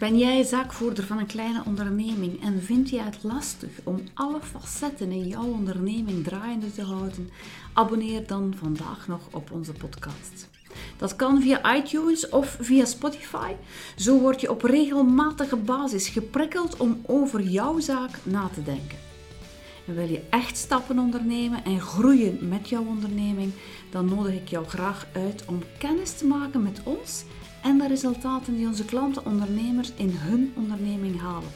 Ben jij zaakvoerder van een kleine onderneming en vind je het lastig om alle facetten in jouw onderneming draaiende te houden? Abonneer dan vandaag nog op onze podcast. Dat kan via iTunes of via Spotify. Zo word je op regelmatige basis geprikkeld om over jouw zaak na te denken. En wil je echt stappen ondernemen en groeien met jouw onderneming, dan nodig ik jou graag uit om kennis te maken met ons en de resultaten die onze klanten ondernemers in hun onderneming halen.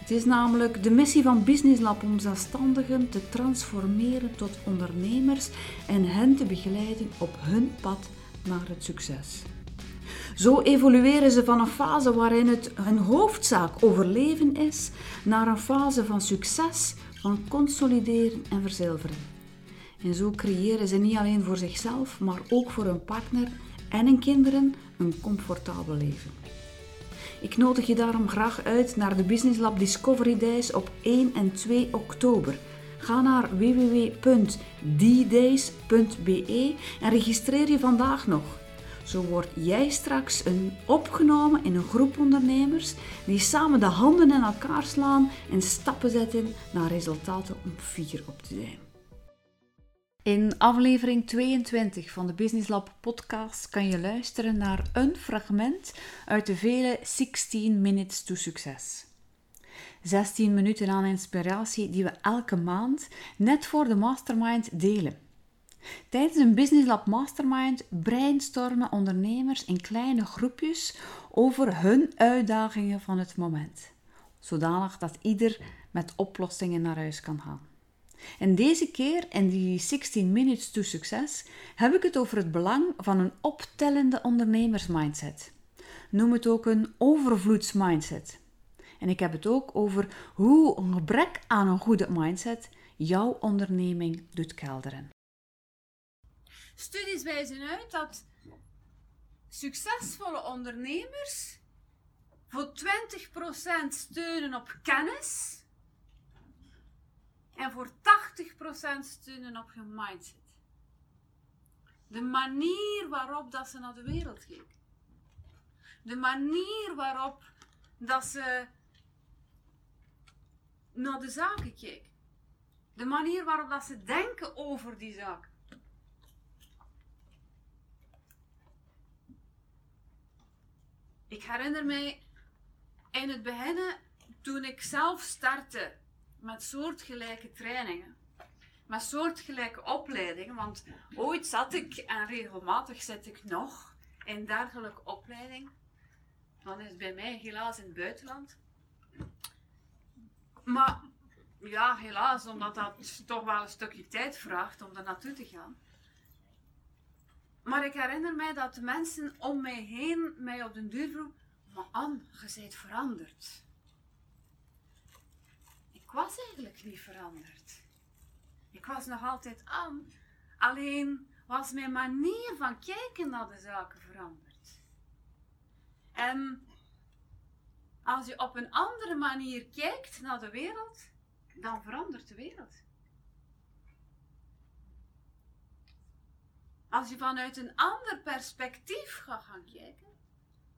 Het is namelijk de missie van Business Lab om zelfstandigen te transformeren tot ondernemers en hen te begeleiden op hun pad naar het succes. Zo evolueren ze van een fase waarin het hun hoofdzaak overleven is, naar een fase van succes, van consolideren en verzilveren. En zo creëren ze niet alleen voor zichzelf, maar ook voor hun partner en hun kinderen een comfortabel leven. Ik nodig je daarom graag uit naar de Business Lab Discovery Days op 1 en 2 oktober. Ga naar www.ddays.be en registreer je vandaag nog. Zo word jij straks een opgenomen in een groep ondernemers die samen de handen in elkaar slaan en stappen zetten naar resultaten om vier op te zijn. In aflevering 22 van de Business Lab podcast kan je luisteren naar een fragment uit de vele 16 Minutes to Success. 16 minuten aan inspiratie die we elke maand net voor de mastermind delen. Tijdens een Business Lab Mastermind brainstormen ondernemers in kleine groepjes over hun uitdagingen van het moment, zodanig dat ieder met oplossingen naar huis kan gaan. En deze keer, in die 16 Minutes to Success, heb ik het over het belang van een optellende ondernemersmindset. Noem het ook een overvloedsmindset. En ik heb het ook over hoe een gebrek aan een goede mindset jouw onderneming doet kelderen. Studies wijzen uit dat succesvolle ondernemers voor 20% steunen op kennis en voor 80% steunen op hun mindset. De manier waarop dat ze naar de wereld kijken. De manier waarop dat ze naar de zaken kijken. De manier waarop dat ze denken over die zaak. Ik herinner mij in het begin, toen ik zelf startte met soortgelijke trainingen, met soortgelijke opleidingen, want ooit zat ik en regelmatig zit ik nog in dergelijke opleiding. Dan is het bij mij helaas in het buitenland. Maar ja, helaas, omdat dat toch wel een stukje tijd vraagt om er naartoe te gaan. Maar ik herinner mij dat de mensen om mij heen mij op den duur vroegen, maar Anne, je bent veranderd. Ik was eigenlijk niet veranderd. Ik was nog altijd Anne. Alleen was mijn manier van kijken naar de zaken veranderd. En als je op een andere manier kijkt naar de wereld, dan verandert de wereld. Als je vanuit een ander perspectief gaat gaan kijken,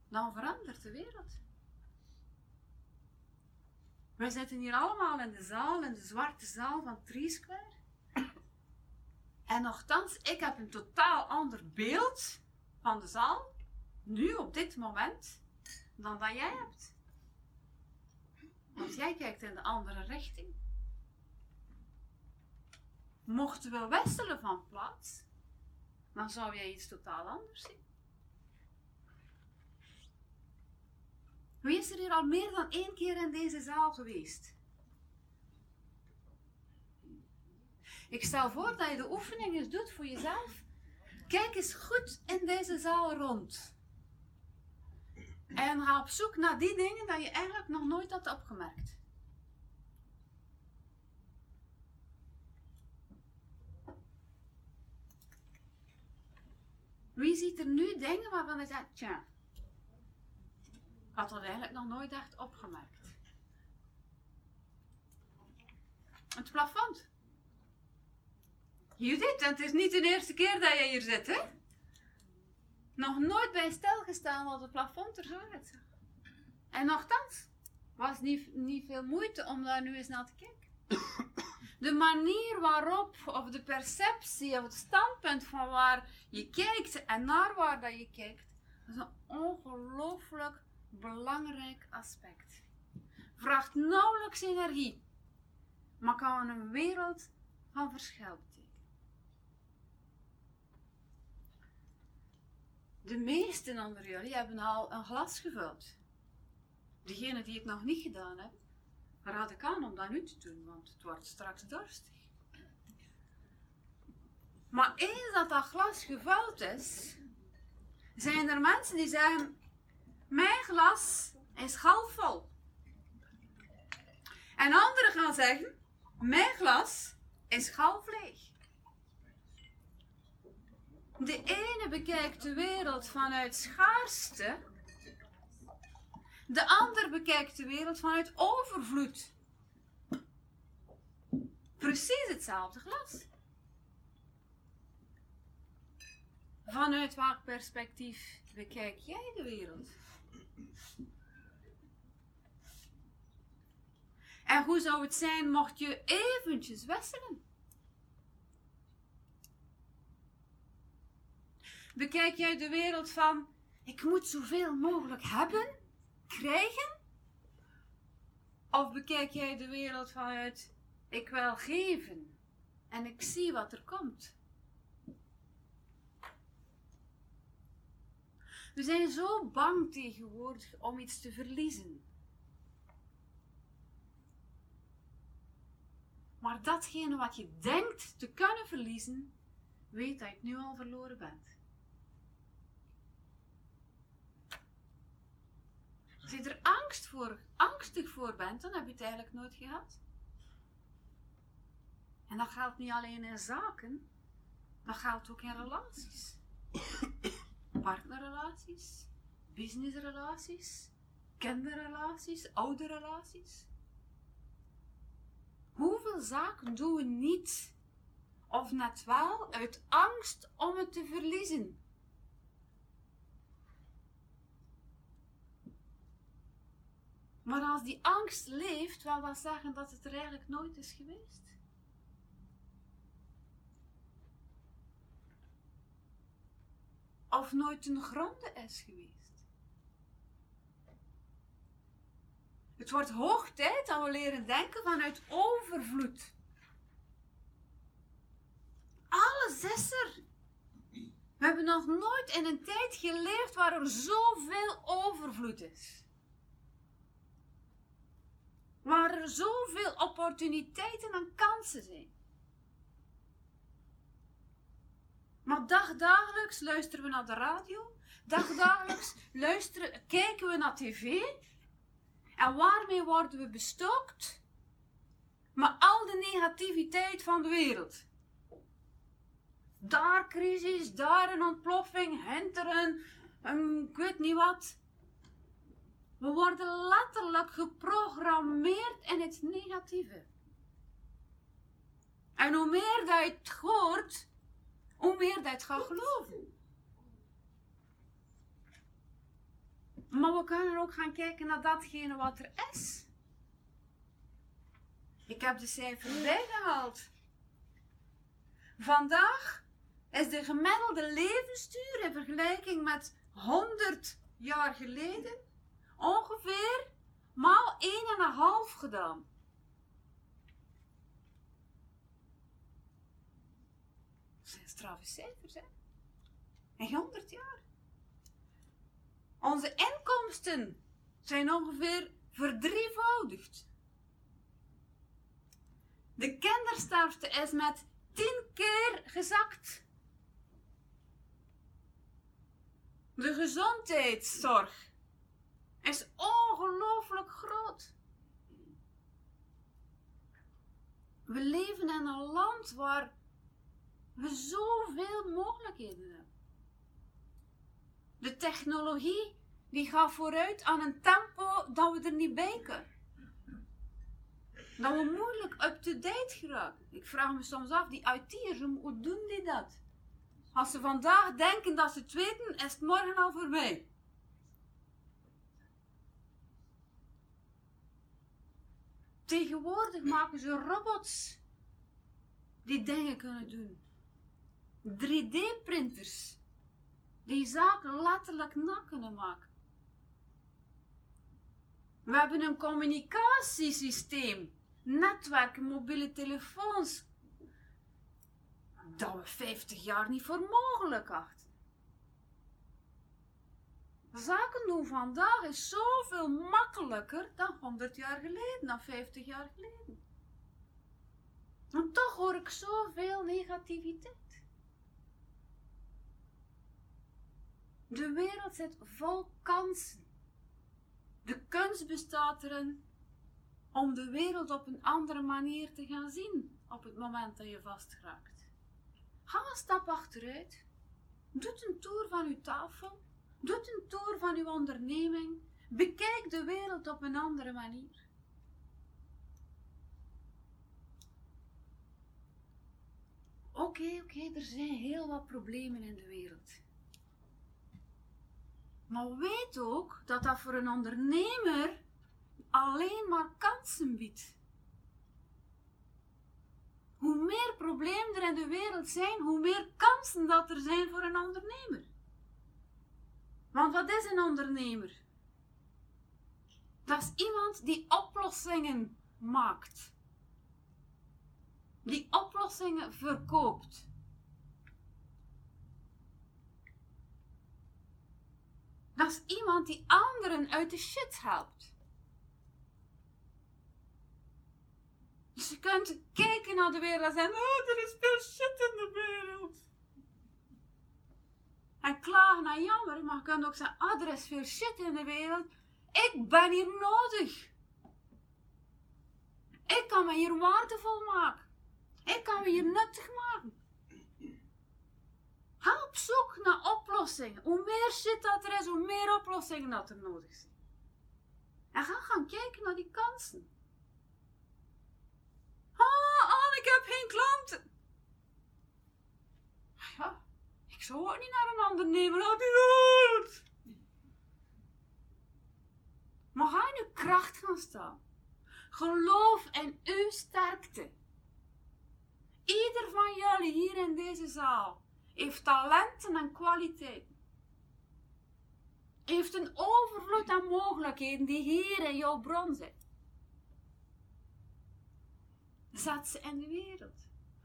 dan verandert de wereld. Wij zitten hier allemaal in de zaal, in de zwarte zaal van Square. En nogthans, ik heb een totaal ander beeld van de zaal, nu op dit moment, dan dat jij hebt. Want jij kijkt in de andere richting. Mochten we wisselen van plaats, dan zou jij iets totaal anders zien. Wie is er hier al meer dan één keer in deze zaal geweest? Ik stel voor dat je de oefening eens doet voor jezelf. Kijk eens goed in deze zaal rond. En ga op zoek naar die dingen dat je eigenlijk nog nooit had opgemerkt. Wie ziet er nu dingen waarvan hij zegt, tja, had dat eigenlijk nog nooit echt opgemerkt. Het plafond. Judith, het is niet de eerste keer dat je hier zit, hè? Nog nooit bij stilgestaan dat het plafond er zo uitzag. En nogthans, was niet, niet veel moeite om daar nu eens naar te kijken. De manier waarop, of de perceptie, of het standpunt van waar je kijkt en naar waar dat je kijkt, is een ongelooflijk belangrijk aspect. Vraagt nauwelijks energie, maar kan een wereld van verschil betekenen. De meesten onder jullie hebben al een glas gevuld. Degene die het nog niet gedaan hebben, raad ik aan om dat nu te doen, want het wordt straks dorstig. Maar eens dat dat glas gevuld is, zijn er mensen die zeggen: Mijn glas is halfvol. En anderen gaan zeggen: Mijn glas is half leeg. De ene bekijkt de wereld vanuit schaarste, de ander bekijkt de wereld vanuit overvloed. Precies hetzelfde glas. Vanuit welk perspectief bekijk jij de wereld? En hoe zou het zijn mocht je eventjes wisselen? Bekijk jij de wereld van ik moet zoveel mogelijk hebben, krijgen? Of bekijk jij de wereld vanuit ik wil geven en ik zie wat er komt? We zijn zo bang tegenwoordig om iets te verliezen. Maar datgene wat je denkt te kunnen verliezen, weet dat je het nu al verloren bent. Als je er angst voor, angstig voor bent, dan heb je het eigenlijk nooit gehad. En dat geldt niet alleen in zaken, dat geldt ook in relaties. Partnerrelaties, businessrelaties, kinderrelaties, ouderrelaties. Hoeveel zaken doen we niet, of net wel, uit angst om het te verliezen? Maar als die angst leeft, wil dat zeggen dat het er eigenlijk nooit is geweest. Of nooit ten gronde is geweest. Het wordt hoog tijd dat we leren denken vanuit overvloed. Alles is er. We hebben nog nooit in een tijd geleefd waar er zoveel overvloed is. Waar er zoveel opportuniteiten en kansen zijn. Maar dagdagelijks luisteren we naar de radio. Dagdagelijks luisteren, kijken we naar tv. En waarmee worden we bestookt? Maar al de negativiteit van de wereld. Daar crisis, daar een ontploffing, henteren, een, ik weet niet wat. We worden letterlijk geprogrammeerd in het negatieve. En hoe meer dat je het hoort, hoe meer dat het gaat geloven. Maar we kunnen ook gaan kijken naar datgene wat er is. Ik heb de cijfers bijgehaald. Vandaag is de gemiddelde levensduur in vergelijking met 100 jaar geleden ongeveer maal 1,5 gedaan. Zijn straffe cijfers, hè? In 100 jaar. Onze inkomsten zijn ongeveer verdrievoudigd. De kindersterfte is met 10 keer gezakt. De gezondheidszorg is ongelooflijk groot. We leven in een land waar we zoveel mogelijkheden hebben. De technologie die gaat vooruit aan een tempo dat we er niet bij kunnen. Dat we moeilijk up-to-date geraken. Ik vraag me soms af, die IT'ers, hoe doen die dat? Als ze vandaag denken dat ze het weten, is het morgen al voorbij. Tegenwoordig maken ze robots die dingen kunnen doen. 3D-printers die zaken letterlijk na kunnen maken. We hebben een communicatiesysteem, netwerken, mobiele telefoons, dat we 50 jaar niet voor mogelijk achten. Zaken doen vandaag is zoveel makkelijker dan 100 jaar geleden, dan 50 jaar geleden. En toch hoor ik zoveel negativiteit. De wereld zit vol kansen. De kunst bestaat erin om de wereld op een andere manier te gaan zien op het moment dat je vastgeraakt. Ga een stap achteruit. Doe een tour van uw tafel. Doe een tour van uw onderneming. Bekijk de wereld op een andere manier. Oké, oké, er zijn heel wat problemen in de wereld. Maar weet ook dat dat voor een ondernemer alleen maar kansen biedt. Hoe meer problemen er in de wereld zijn, hoe meer kansen dat er zijn voor een ondernemer. Want wat is een ondernemer? Dat is iemand die oplossingen maakt. Die oplossingen verkoopt. Is iemand die anderen uit de shit helpt. Dus je kunt kijken naar de wereld en zeggen: Oh, er is veel shit in de wereld. En klagen en jammer, maar je kunt ook zeggen: Oh, er is veel shit in de wereld. Ik ben hier nodig. Ik kan me hier waardevol maken. Ik kan me hier nuttig maken. Op zoek naar oplossingen. Hoe meer shit dat er is, hoe meer oplossingen dat er nodig zijn. En ga gaan kijken naar die kansen. Ah, Anne, ik heb geen klanten. Ja, ik zou ook niet naar een ander nemen. Laat die dood. Maar ga in uw kracht gaan staan. Geloof in uw sterkte. Ieder van jullie hier in deze zaal heeft talenten en kwaliteiten. Heeft een overvloed aan mogelijkheden die hier in jouw bron zit. Zet ze in de wereld.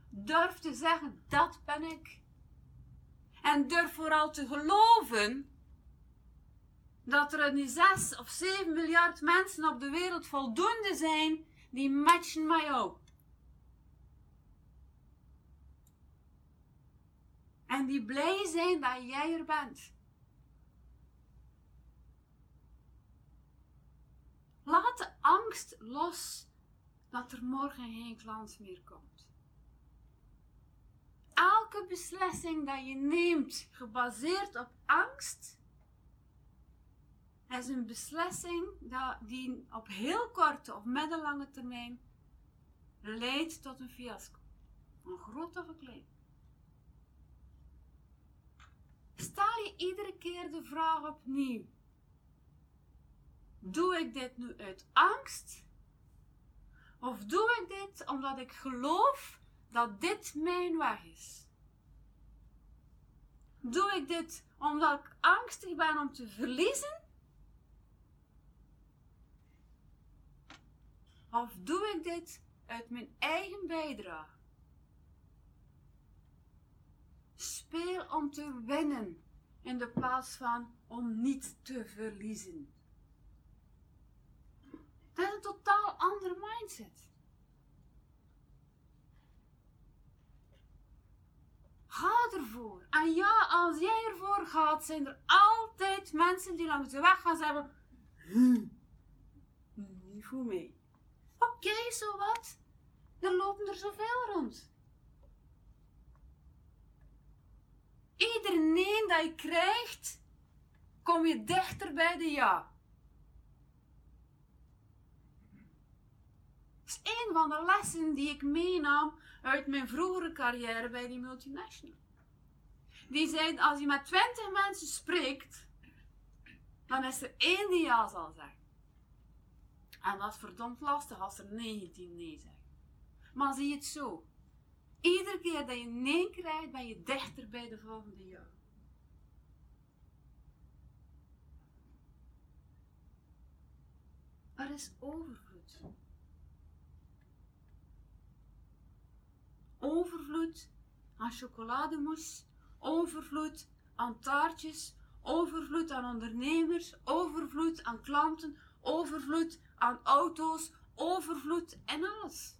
Durf te zeggen, dat ben ik. En durf vooral te geloven dat er nu 6 of 7 miljard mensen op de wereld voldoende zijn die matchen met jou. En die blij zijn dat jij er bent. Laat de angst los dat er morgen geen klant meer komt. Elke beslissing dat je neemt gebaseerd op angst, is een beslissing die op heel korte of middellange termijn leidt tot een fiasco. Een groot of een klein. Stel je iedere keer de vraag opnieuw. Doe ik dit nu uit angst? Of doe ik dit omdat ik geloof dat dit mijn weg is? Doe ik dit omdat ik angstig ben om te verliezen? Of doe ik dit uit mijn eigen bijdrage? Speel om te winnen in de plaats van om niet te verliezen. Dat is een totaal andere mindset. Ga ervoor. En ja, als jij ervoor gaat, zijn er altijd mensen die langs de weg gaan zeggen: hm, Niet voor mij. Oké, zo wat. Er lopen er zoveel rond. Ieder nee dat je krijgt, kom je dichter bij de ja. Dat is een van de lessen die ik meenam uit mijn vroegere carrière bij die multinational. Die zei, als je met twintig mensen spreekt, dan is er één die ja zal zeggen. En dat is verdomd lastig als er 19 nee zeggen. Maar zie het zo. Iedere keer dat je nee krijgt, ben je dichter bij de volgende ja. Er is overvloed. Overvloed aan chocolademousse, overvloed aan taartjes, overvloed aan ondernemers, overvloed aan klanten, overvloed aan auto's, overvloed en alles.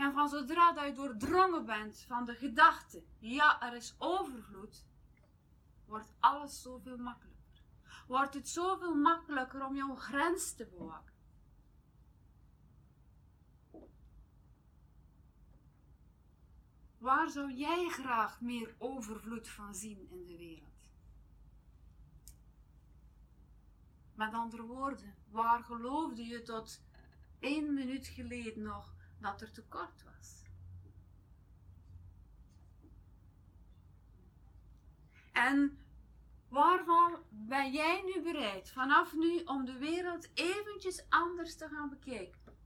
En van zodra dat je doordrongen bent van de gedachte, ja, er is overvloed, wordt alles zoveel makkelijker. Wordt het zoveel makkelijker om jouw grens te bewaken. Waar zou jij graag meer overvloed van zien in de wereld? Met andere woorden, waar geloofde je tot één minuut geleden nog dat er tekort was? En waarvan ben jij nu bereid vanaf nu om de wereld eventjes anders te gaan bekijken?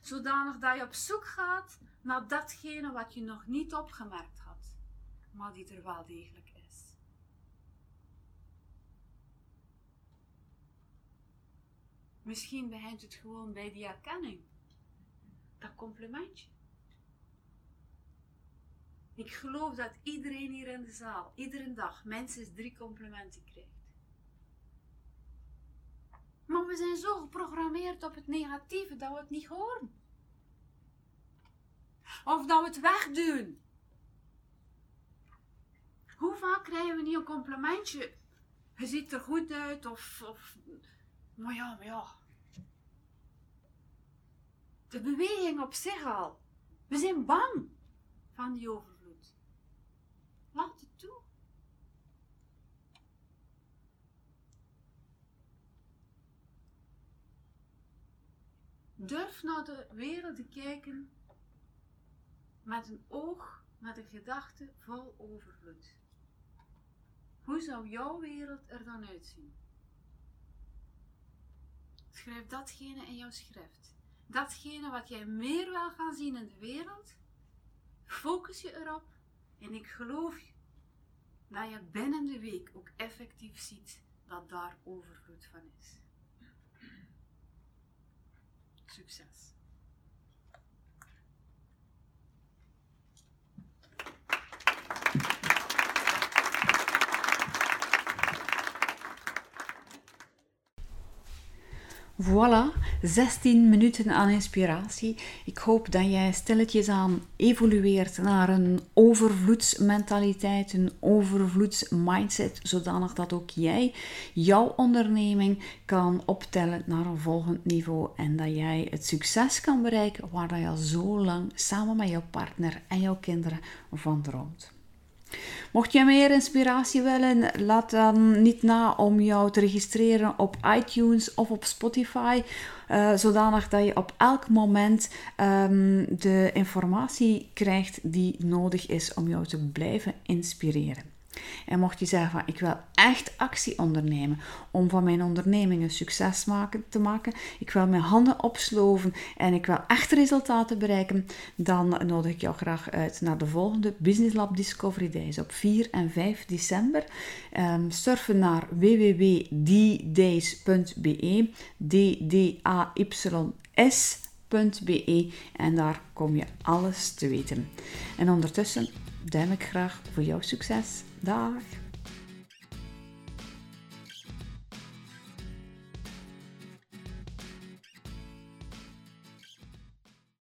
Zodanig dat je op zoek gaat naar datgene wat je nog niet opgemerkt had, maar die er wel degelijk is. Misschien begint het gewoon bij die erkenning. Dat complimentje. Ik geloof dat iedereen hier in de zaal, iedere dag, minstens drie complimenten krijgt. Maar we zijn zo geprogrammeerd op het negatieve dat we het niet horen. Of dat we het wegduwen. Hoe vaak krijgen we niet een complimentje? Je ziet er goed uit, of, of maar ja, maar ja. De beweging op zich al. We zijn bang van die overvloed. Laat het toe. Durf naar de wereld te kijken met een oog, met een gedachte vol overvloed. Hoe zou jouw wereld er dan uitzien? Schrijf datgene in jouw schrift. Datgene wat jij meer wil gaan zien in de wereld. Focus je erop en ik geloof dat je binnen de week ook effectief ziet dat daar overvloed van is. Succes! Voilà, 16 minuten aan inspiratie. Ik hoop dat jij stilletjes aan evolueert naar een overvloedsmentaliteit, een overvloedsmindset, zodanig dat ook jij jouw onderneming kan optellen naar een volgend niveau en dat jij het succes kan bereiken waar je al zo lang samen met jouw partner en jouw kinderen van droomt. Mocht je meer inspiratie willen, laat dan niet na om jou te registreren op iTunes of op Spotify, uh, zodanig dat je op elk moment um, de informatie krijgt die nodig is om jou te blijven inspireren. En mocht je zeggen van ik wil echt actie ondernemen om van mijn onderneming een succes maken, te maken, ik wil mijn handen opsloven en ik wil echt resultaten bereiken, dan nodig ik jou graag uit naar de volgende Business Lab Discovery Days op 4 en 5 december. Um, surfen naar www.ddays.be, d-d-a-y-s.be en daar kom je alles te weten. En ondertussen duim ik graag voor jouw succes. Dag!